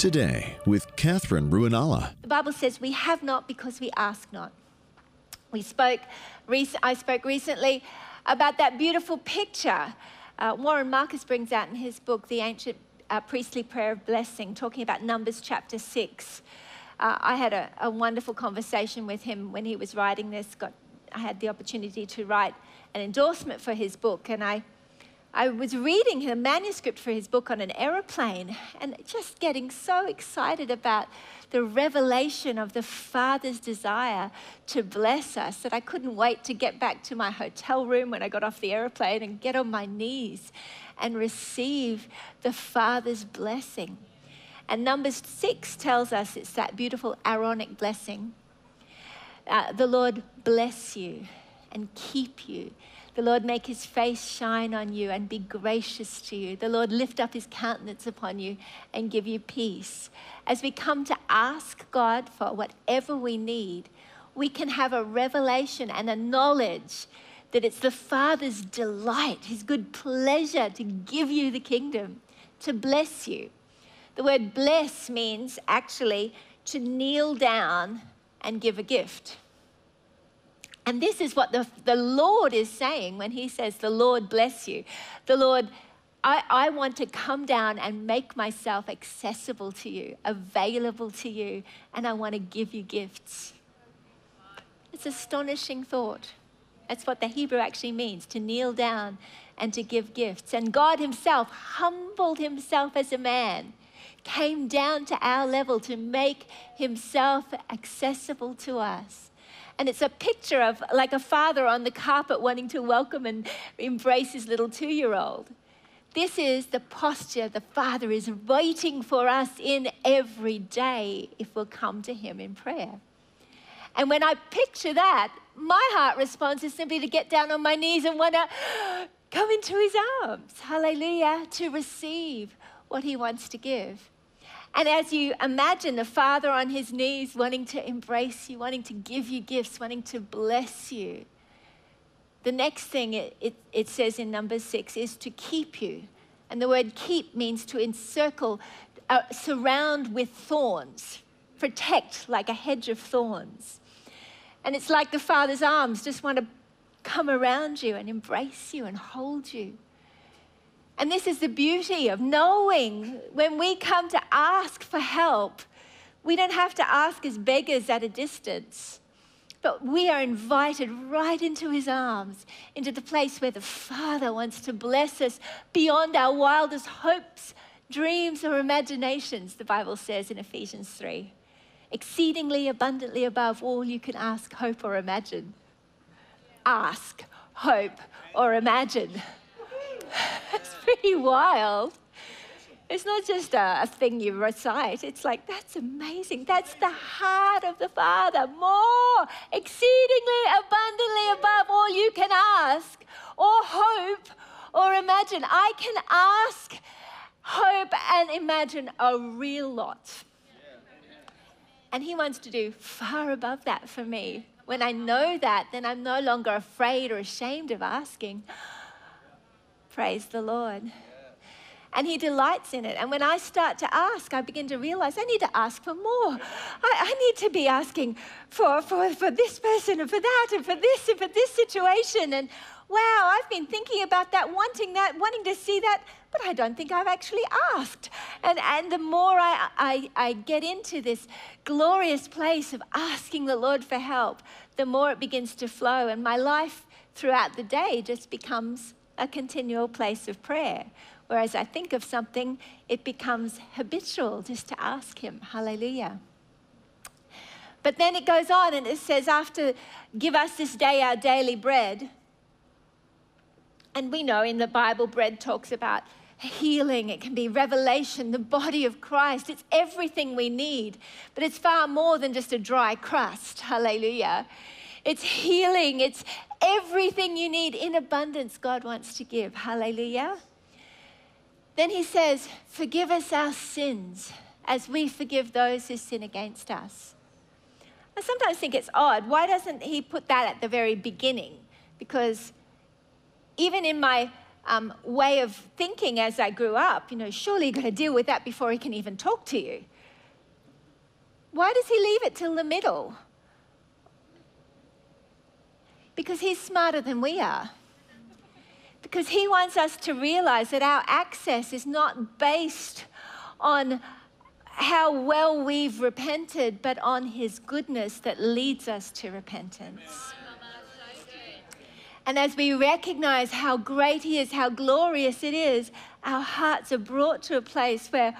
Today with Katherine Ruonala. The Bible says we have not because we ask not. We spoke, I spoke recently about that beautiful picture uh, Warren Marcus brings out in his book, The Ancient uh, Priestly Prayer of Blessing, talking about Numbers chapter 6. Uh, I had a, a, wonderful conversation with him when he was writing this. Got, I had the opportunity to write an endorsement for his book, and I I was reading the manuscript for his book on an aeroplane and just getting so excited about the revelation of the Father's desire to bless us that I couldn't wait to get back to my hotel room when I got off the aeroplane and get on my knees and receive the Father's blessing. And Numbers 6 tells us it's that beautiful Aaronic blessing. Uh, the Lord bless you and keep you the Lord make his face shine on you and be gracious to you. The Lord lift up his countenance upon you and give you peace. As we come to ask God for whatever we need, we can have a revelation and a knowledge that it's the Father's delight, his good pleasure to give you the kingdom, to bless you. The word bless means actually to kneel down and give a gift. And this is what the, the Lord is saying when He says, The Lord bless you. The Lord, I, I want to come down and make myself accessible to you, available to you, and I want to give you gifts. It's astonishing thought. That's what the Hebrew actually means to kneel down and to give gifts. And God Himself humbled Himself as a man, came down to our level to make Himself accessible to us. And it's a picture of like a father on the carpet wanting to welcome and embrace his little two year old. This is the posture the Father is waiting for us in every day if we'll come to Him in prayer. And when I picture that, my heart response is simply to get down on my knees and want to come into His arms. Hallelujah. To receive what He wants to give. And as you imagine the Father on his knees wanting to embrace you, wanting to give you gifts, wanting to bless you, the next thing it, it, it says in number six is to keep you. And the word keep means to encircle, uh, surround with thorns, protect like a hedge of thorns. And it's like the Father's arms just want to come around you and embrace you and hold you. And this is the beauty of knowing when we come to ask for help, we don't have to ask as beggars at a distance, but we are invited right into his arms, into the place where the Father wants to bless us beyond our wildest hopes, dreams, or imaginations, the Bible says in Ephesians 3. Exceedingly abundantly above all you can ask, hope, or imagine. Ask, hope, or imagine. it's pretty wild. It's not just a, a, thing you recite. It's like, that's amazing. That's the heart of the Father. More, exceedingly abundantly above all you can ask or hope or imagine. I can ask, hope, and imagine a real lot. And He wants to do far above that for me. When I know that, then I'm no longer afraid or ashamed of asking. Praise the Lord. And he delights in it. And when I start to ask, I begin to realize I need to ask for more. I, I, need to be asking for, for, for this person and for that and for this and for this situation. And wow, I've been thinking about that, wanting that, wanting to see that, but I don't think I've actually asked. And, and the more I, I, I get into this glorious place of asking the Lord for help, the more it begins to flow. And my life throughout the day just becomes a continual place of prayer. Whereas I think of something, it becomes habitual just to ask Him. Hallelujah. But then it goes on and it says, after give us this day our daily bread. And we know in the Bible, bread talks about healing, it can be revelation, the body of Christ. It's everything we need, but it's far more than just a dry crust. Hallelujah. It's healing, it's everything you need in abundance, God wants to give. Hallelujah. Then he says, Forgive us our sins as we forgive those who sin against us. I sometimes think it's odd. Why doesn't he put that at the very beginning? Because even in my um, way of thinking as I grew up. You know, surely you've got to deal with that before he can even talk to you. Why does he leave it till the middle? Because he's smarter than we are. Because he wants us to realize that our access is not based on how well we've repented, but on his goodness that leads us to repentance. And as we recognize how great He is, how glorious it is, our hearts are brought to a place where,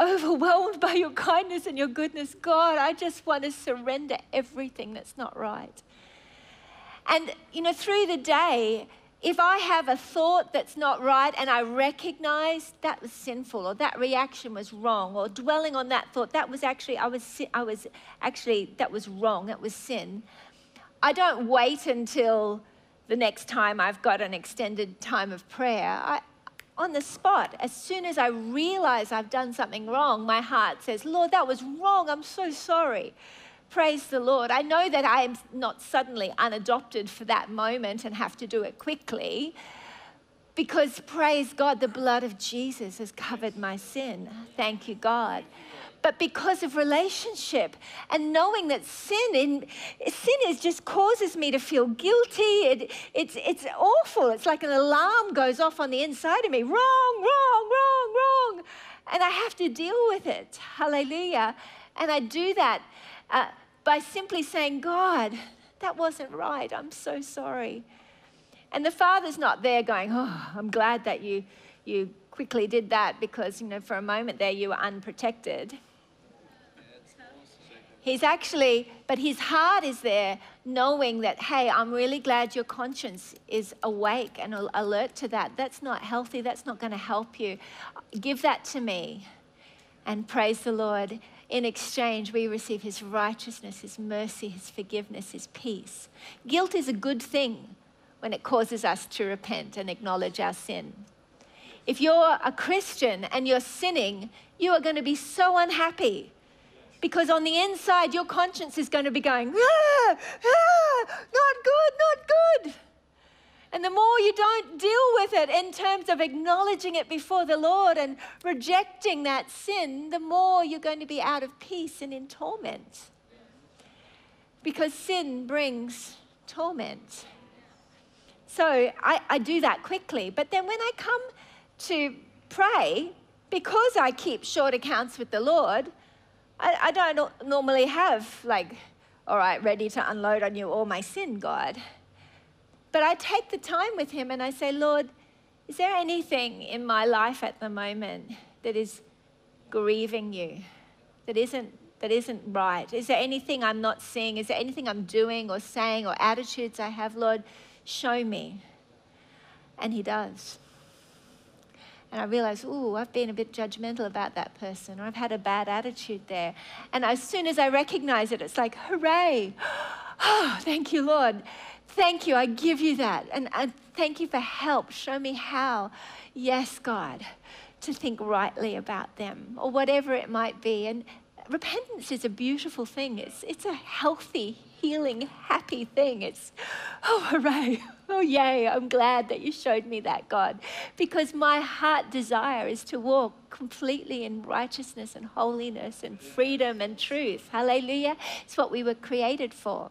overwhelmed by your kindness and your goodness, God, I just want to surrender everything that's not right. And, you know, through the day, if I have a thought that's not right and I recognize that was sinful or that reaction was wrong or dwelling on that thought, that was actually, I was, I was actually, that was wrong, that was sin. I don't wait until the next time I've got an extended time of prayer. I, on the spot, as soon as I realize I've done something wrong, my heart says, Lord, that was wrong. I'm so sorry. Praise the Lord. I know that I am not suddenly unadopted for that moment and have to do it quickly because, praise God, the blood of Jesus has covered my sin. Thank you, God but because of relationship and knowing that sin in sin is just causes me to feel guilty. It, it's it's awful. It's like an alarm goes off on the inside of me. Wrong, wrong, wrong, wrong, and I have to deal with it. Hallelujah. And I do that uh, by simply saying, God, that wasn't right. I'm so sorry. And the father's not there going, Oh, I'm glad that you you quickly did that because you know for a moment there you were unprotected. He's actually, but his heart is there knowing that, hey, I'm really glad your conscience is awake and alert to that. That's not healthy. That's not going to help you. Give that to me. And praise the Lord. In exchange, we receive his righteousness, his mercy, his forgiveness, his peace. Guilt is a good thing when it causes us to repent and acknowledge our sin. If you're a Christian and you're sinning, you are going to be so unhappy because on the inside, your conscience is going to be going, ah, ah, not good, not good. And the more you don't deal with it in terms of acknowledging it before the Lord and rejecting that sin, the more you're going to be out of peace and in torment. Because sin brings torment. So I, I do that quickly. But then when I come to pray, because I keep short accounts with the Lord, I, I don't normally have, like, all right, ready to unload on you all my sin, God. But I take the time with Him and I say, Lord, is there anything in my life at the moment that is grieving you, that isn't, that isn't right? Is there anything I'm not seeing? Is there anything I'm doing or saying or attitudes I have? Lord, show me. And He does and I realize, oh, I've been a bit judgmental about that person, or I've had a bad attitude there. And as soon as I recognize it, it's like, hooray! Oh, thank you, Lord. Thank you. I give you that. And, thank you for help. Show me how. Yes, God, to think rightly about them, or whatever it might be. And repentance is a beautiful thing. It's, it's a healthy, healing, happy thing. It's, oh, hooray. Oh, yay. I'm glad that you showed me that, God. Because my heart desire is to walk completely in righteousness and holiness and freedom and truth. Hallelujah. It's what we were created for.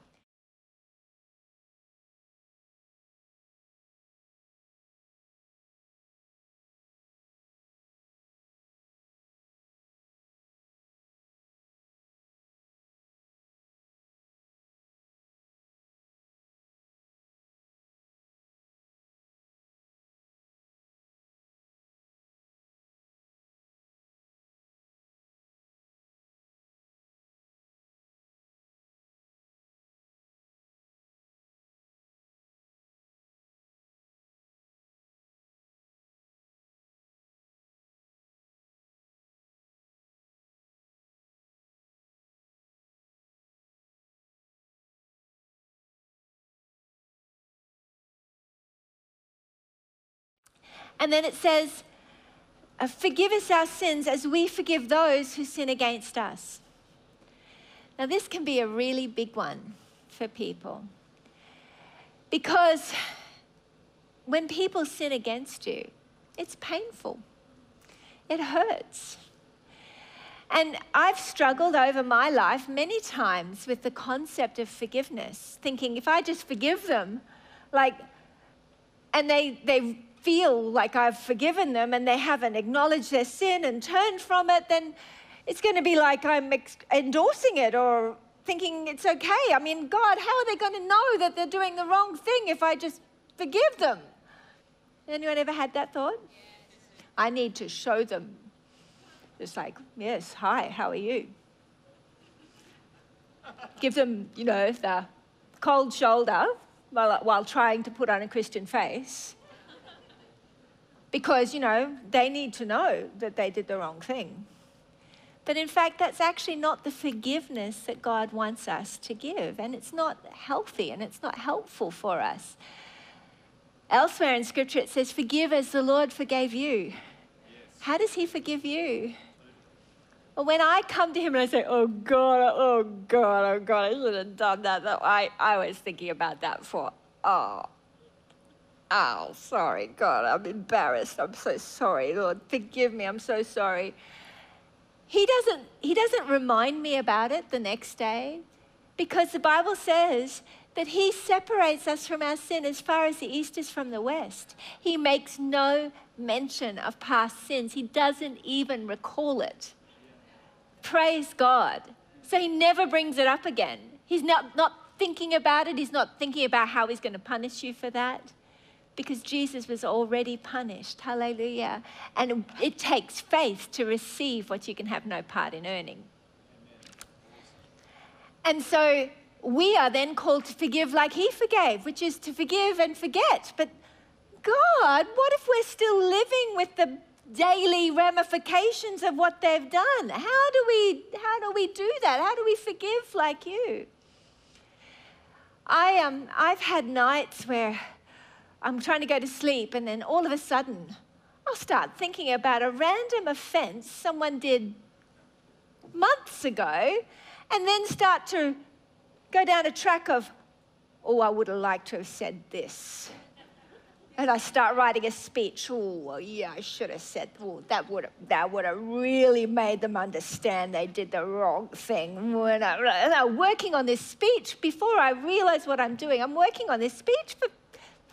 And then it says, uh, Forgive us our sins as we forgive those who sin against us. Now, this can be a really big one for people because when people sin against you, it's painful, it hurts. And I've struggled over my life many times with the concept of forgiveness, thinking if I just forgive them, like, and they, they feel like I've forgiven them and they haven't acknowledged their sin and turned from it, then it's going to be like I'm endorsing it or thinking it's okay. I mean, God, how are they going to know that they're doing the wrong thing if I just forgive them? Anyone ever had that thought? I need to show them. It's like, yes, hi, how are you? Give them, you know, the cold shoulder while, while trying to put on a Christian face. Because, you know, they need to know that they did the wrong thing. But in fact, that's actually not the forgiveness that God wants us to give. And it's not healthy and it's not helpful for us. Elsewhere in Scripture, it says, Forgive as the Lord forgave you. Yes. How does He forgive you? Well, when I come to Him and I say, Oh God, oh God, oh God, I should have done that. I, I was thinking about that for, oh, oh, sorry, God, I'm embarrassed. I'm so sorry. Lord, forgive me. I'm so sorry. He doesn't, he doesn't remind me about it the next day because the Bible says that he separates us from our sin as far as the east is from the west. He makes no mention of past sins, he doesn't even recall it. Praise God. So he never brings it up again. He's not, not thinking about it, he's not thinking about how he's going to punish you for that because Jesus was already punished. Hallelujah. And it takes faith to receive what you can have no part in earning. And so we are then called to forgive like he forgave, which is to forgive and forget. But God, what if we're still living with the daily ramifications of what they've done? How do we how do we do that? How do we forgive like you? I um I've had nights where I'm trying to go to sleep, and then all of a sudden, I'll start thinking about a random offense someone did months ago, and then start to go down a track of, oh, I would have liked to have said this. And I start writing a speech. Oh, yeah, I should have said. Oh, that would have, that would have really made them understand they did the wrong thing. And I'm working on this speech before I realize what I'm doing. I'm working on this speech for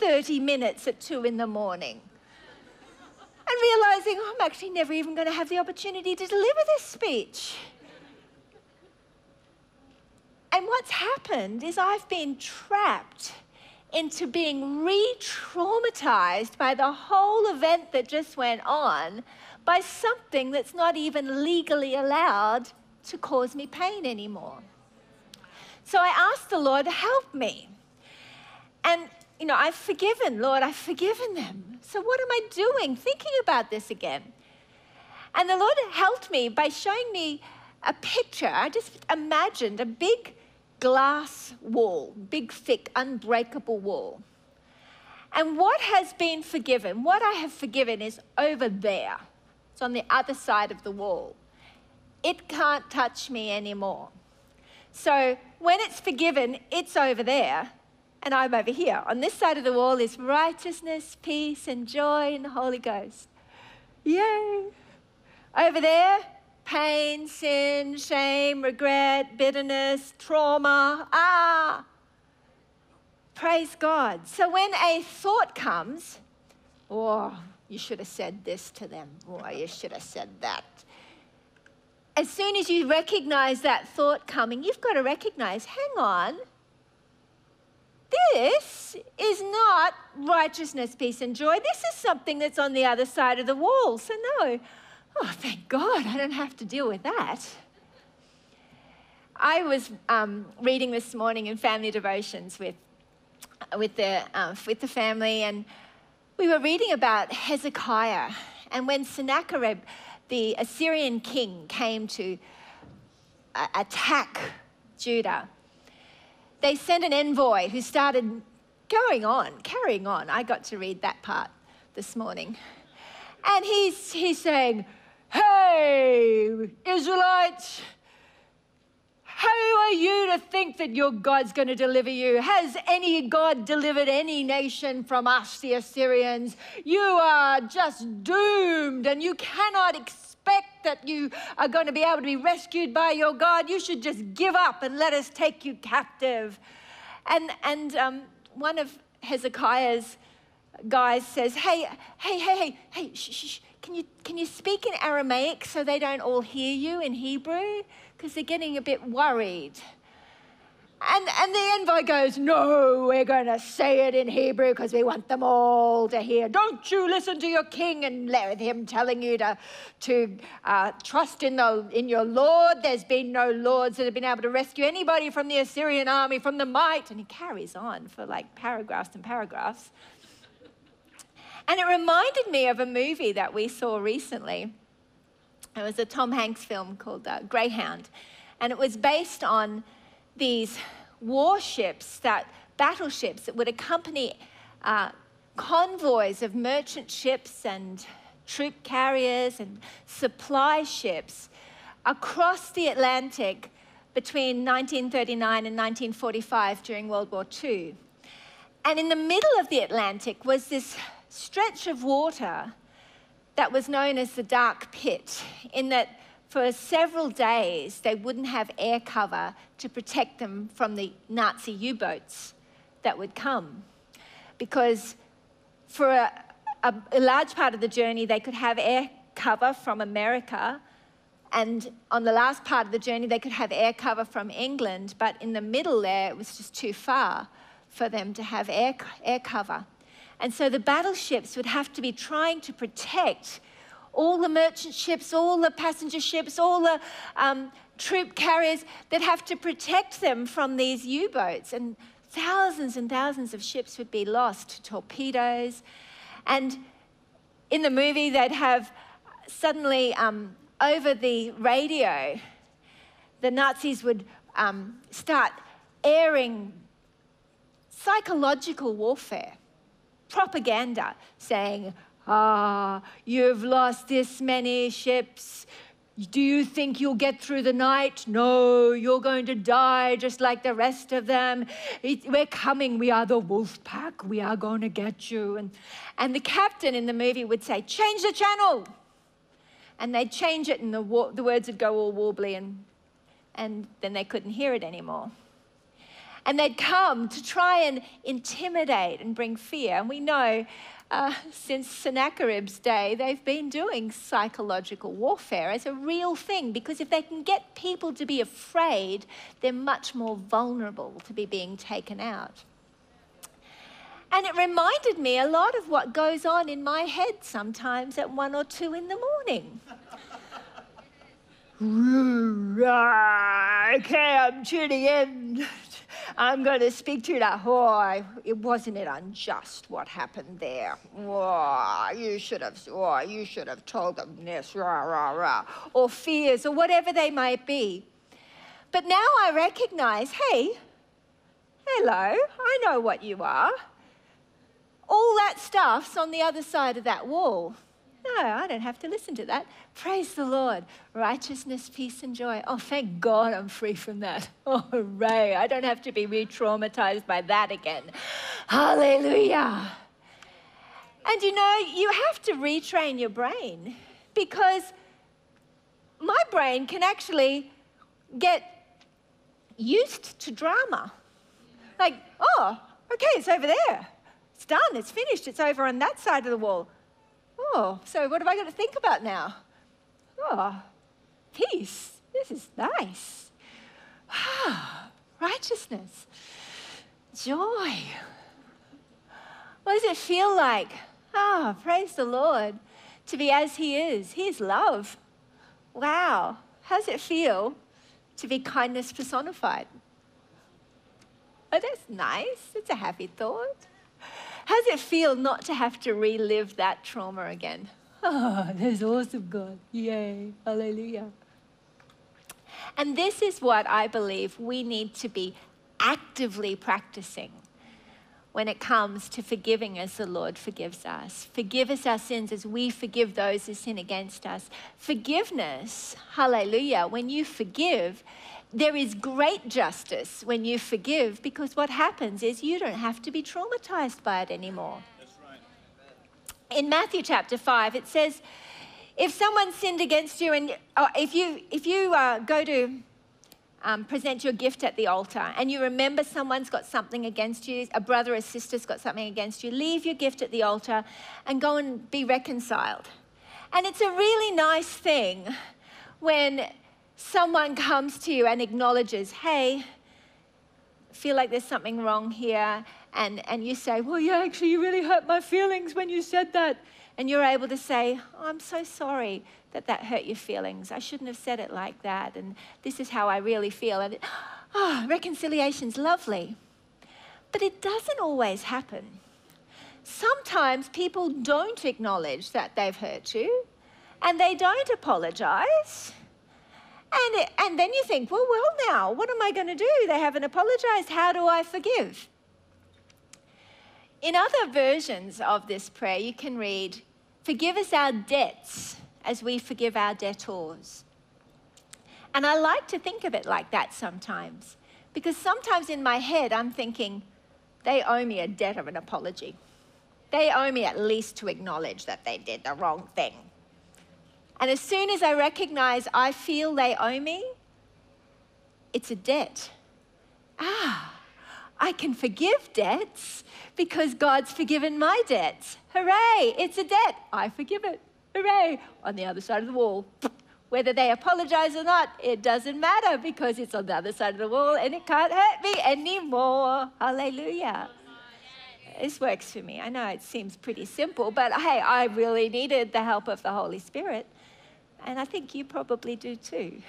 30 minutes at 2 in the morning. And realizing oh, I'm actually never even going to have the opportunity to deliver this speech. And what's happened is I've been trapped into being re traumatized by the whole event that just went on by something that's not even legally allowed to cause me pain anymore. So I asked the Lord, to help me. And you know, I've forgiven, Lord, I've forgiven them. So what am I doing? Thinking about this again. And the Lord helped me by showing me a picture. I just imagined a big glass wall, big, thick, unbreakable wall. And what has been forgiven, what I have forgiven is over there. It's on the other side of the wall. It can't touch me anymore. So when it's forgiven, it's over there and I'm over here. On this side of the wall is righteousness, peace, and joy in the Holy Ghost. Yay! Over there, pain, sin, shame, regret, bitterness, trauma. Ah! Praise God. So when a thought comes, oh, you should have said this to them. Oh, you should have said that. As soon as you recognize that thought coming, you've got to recognize hang on, this is not righteousness, peace, and joy. This is something that's on the other side of the wall. So, no, oh, thank God, I don't have to deal with that. I was um, reading this morning in family devotions with, with, the, uh, with the family, and we were reading about Hezekiah. And when Sennacherib, the Assyrian king, came to uh, attack Judah, they sent an envoy who started going on, carrying on. I got to read that part this morning. And he's, he's saying, Hey, Israelites, Who are you to think that your God's going to deliver you? Has any God delivered any nation from us, the Assyrians? You are just doomed and you cannot expect that you are going to be able to be rescued by your God. You should just give up and let us take you captive. And, and um, one of Hezekiah's guys says, Hey, hey, hey, hey, hey, shh, shh, can you, can you speak in Aramaic so they don't all hear you in Hebrew? Because they're getting a bit worried. And, and the envoy goes, No, we're going to say it in Hebrew because we want them all to hear. Don't you listen to your king and let him telling you to, to uh, trust in, the, in your Lord. There's been no lords that have been able to rescue anybody from the Assyrian army, from the might. And he carries on for like paragraphs and paragraphs. And it reminded me of a movie that we saw recently. It was a Tom Hanks film called uh, Greyhound. And it was based on these warships, that battleships that would accompany uh, convoys of merchant ships and troop carriers and supply ships across the Atlantic between 1939 and 1945 during World War II. And in the middle of the Atlantic was this stretch of water that was known as the Dark Pit, in that for several days they wouldn't have air cover to protect them from the Nazi U boats that would come. Because for a, a, a, large part of the journey, they could have air cover from America. And on the last part of the journey, they could have air cover from England. But in the middle there, it was just too far for them to have air, air cover. And so the battleships would have to be trying to protect all the merchant ships, all the passenger ships, all the um, troop carriers that have to protect them from these U boats. And thousands and thousands of ships would be lost to torpedoes. And in the movie, they'd have suddenly um, over the radio, the Nazis would um, start airing psychological warfare propaganda saying, Ah, you've lost this many ships. Do you think you'll get through the night? No, you're going to die just like the rest of them. It, we're coming. We are the wolf pack. We are going to get you. And, and the captain in the movie would say, Change the channel. And they'd change it, and the, the words would go all warbly, and, and then they couldn't hear it anymore and they'd come to try and intimidate and bring fear. And we know uh, since Sennacherib's day, they've been doing psychological warfare as a real thing because if they can get people to be afraid, they're much more vulnerable to be being taken out. And it reminded me a lot of what goes on in my head sometimes at one or two in the morning. okay, I'm tuning in I'm going to speak to that. Oh, it wasn't it unjust what happened there. Oh, you should have. Oh, you should have told them this. Rah, rah, rah. Or fears, or whatever they might be. But now I recognize. Hey, hello. I know what you are. All that stuff's on the other side of that wall. No, I don't have to listen to that. Praise the Lord. Righteousness, peace, and joy. Oh, thank God I'm free from that. Oh, hooray. I don't have to be re traumatized by that again. Hallelujah. And you know, you have to retrain your brain because my brain can actually get used to drama. Like, oh, okay, it's over there. It's done, it's finished, it's over on that side of the wall. Oh, so what have I got to think about now? Oh, peace. This is nice. Ah, righteousness, joy. What does it feel like? Ah, praise the Lord, to be as He is. He is love. Wow. How does it feel to be kindness personified? Oh, that's nice. It's a happy thought. How does it feel not to have to relive that trauma again? Ah, oh, that's awesome, God. Yay. Hallelujah. And this is what I believe we need to be actively practicing when it comes to forgiving as the Lord forgives us. Forgive us our sins as we forgive those who sin against us. Forgiveness, hallelujah, when you forgive, there is great justice when you forgive because what happens is you don't have to be traumatized by it anymore. In Matthew chapter 5, it says, if someone sinned against you and oh, if you, if you uh, go to um, present your gift at the altar and you remember someone's got something against you, a brother or sister's got something against you, leave your gift at the altar and go and be reconciled. And it's a really nice thing when someone comes to you and acknowledges, hey, feel like there's something wrong here, and, and you say, well, yeah, actually, you really hurt my feelings when you said that. And you're able to say, oh, I'm so sorry that that hurt your feelings. I shouldn't have said it like that. And this is how I really feel. And oh, reconciliation's lovely. But it doesn't always happen. Sometimes people don't acknowledge that they've hurt you and they don't apologize. And, it, and then you think, well, well, now, what am I going to do? They haven't apologized. How do I forgive? In other versions of this prayer, you can read, Forgive us our debts as we forgive our debtors. And I like to think of it like that sometimes, because sometimes in my head I'm thinking, they owe me a debt of an apology. They owe me at least to acknowledge that they did the wrong thing. And as soon as I recognize I feel they owe me, it's a debt. Ah, I can forgive debts because God's forgiven my debts. Hooray, it's a debt. I forgive it. Hooray. On the other side of the wall. Whether they apologize or not, it doesn't matter because it's on the other side of the wall and it can't hurt me anymore. Hallelujah. This works for me. I know it seems pretty simple, but hey, I really needed the help of the Holy Spirit. And I think you probably do too.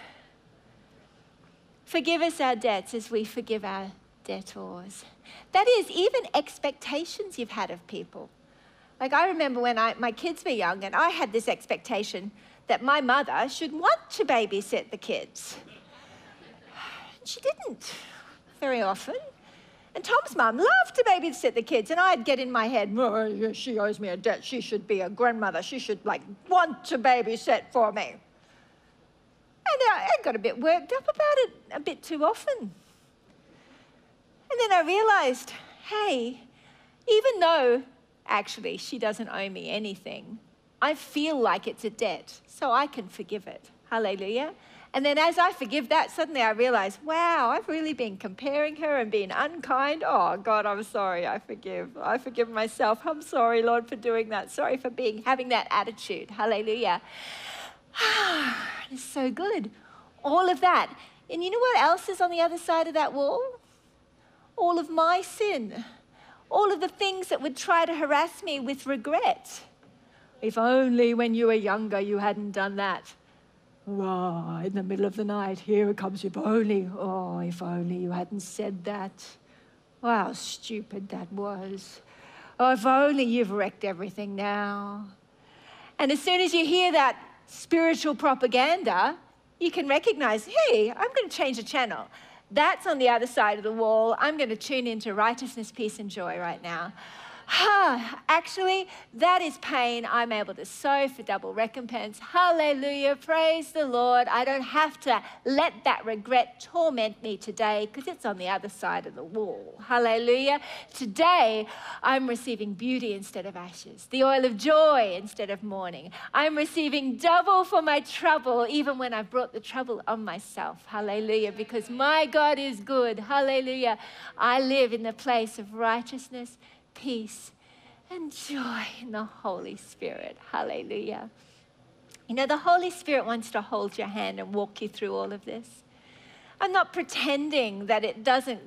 Forgive us our debts as we forgive our debtors. That is, even expectations you've had of people. Like I remember when I, my kids were young and I had this expectation that my mother should want to babysit the kids. She didn't very often. And Tom's mum loved to babysit the kids, and I'd get in my head, oh, she owes me a debt. She should be a grandmother. She should like want to babysit for me. And I got a bit worked up about it a bit too often. And then I realized, hey, even though actually she doesn't owe me anything, I feel like it's a debt, so I can forgive it. Hallelujah. And then as I forgive that, suddenly I realize, wow, I've really been comparing her and being unkind. Oh, God, I'm sorry. I forgive. I forgive myself. I'm sorry, Lord, for doing that. Sorry for being having that attitude. Hallelujah. it's so good. All of that. And you know what else is on the other side of that wall? All of my sin. All of the things that would try to harass me with regret. If only when you were younger you hadn't done that. Oh, in the middle of the night, here it comes. If only, oh, if only you hadn't said that. Oh, how stupid that was. Oh, if only you've wrecked everything now. And as soon as you hear that spiritual propaganda, you can recognize hey, I'm going to change the channel. That's on the other side of the wall. I'm going to tune into righteousness, peace, and joy right now. Actually, that is pain I'm able to sow for double recompense. Hallelujah. Praise the Lord. I don't have to let that regret torment me today because it's on the other side of the wall. Hallelujah. Today, I'm receiving beauty instead of ashes, the oil of joy instead of mourning. I'm receiving double for my trouble, even when I've brought the trouble on myself. Hallelujah. Because my God is good. Hallelujah. I live in the place of righteousness peace, and joy in the Holy Spirit. Hallelujah. You know, the Holy Spirit wants to hold your hand and walk you through all of this. I'm not pretending that it doesn't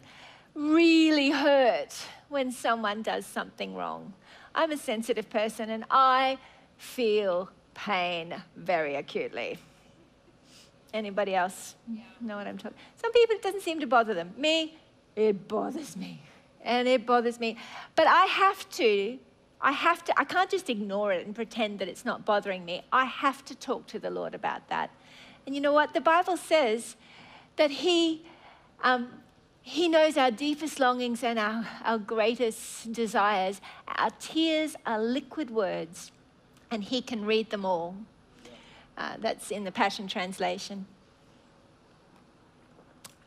really hurt when someone does something wrong. I'm a sensitive person and I feel pain very acutely. Anybody else know what I'm talking? Some people it doesn't seem to bother them. Me, it bothers me and it bothers me. But I have to, I have to, I can't just ignore it and pretend that it's not bothering me. I have to talk to the Lord about that. And you know what? The Bible says that He, um, he knows our deepest longings and our, our greatest desires. Our tears are liquid words, and He can read them all. Uh, that's in the Passion Translation.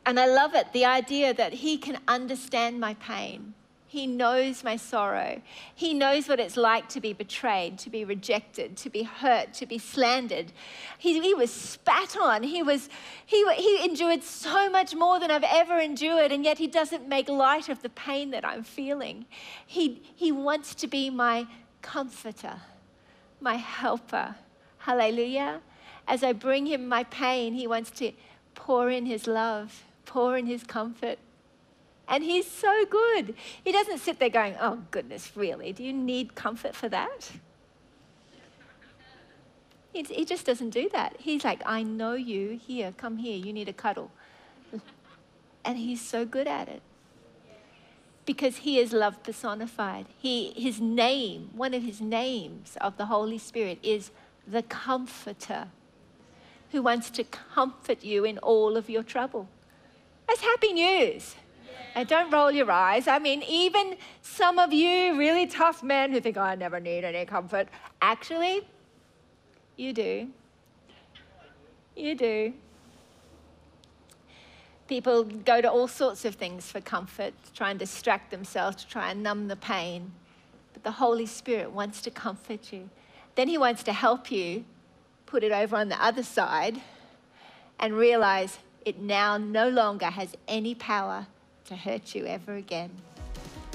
And I love it the idea that He can understand my pain. He knows my sorrow. He knows what it's like to be betrayed, to be rejected, to be hurt, to be slandered. He, he was spat on. He, was, he, he endured so much more than I've ever endured, and yet he doesn't make light of the pain that I'm feeling. He, he wants to be my comforter, my helper. Hallelujah. As I bring him my pain, he wants to pour in his love, pour in his comfort. And he's so good. He doesn't sit there going, Oh, goodness, really? Do you need comfort for that? He, he just doesn't do that. He's like, I know you. Here, come here. You need a cuddle. And he's so good at it because he is love personified. He, his name, one of his names of the Holy Spirit is the Comforter, who wants to comfort you in all of your trouble. That's happy news. And don't roll your eyes. I mean, even some of you really tough men who think, oh, I never need any comfort, actually, you do. You do. People go to all sorts of things for comfort, to try and distract themselves, to try and numb the pain. But the Holy Spirit wants to comfort you. Then He wants to help you put it over on the other side and realize it now no longer has any power to hurt you ever again.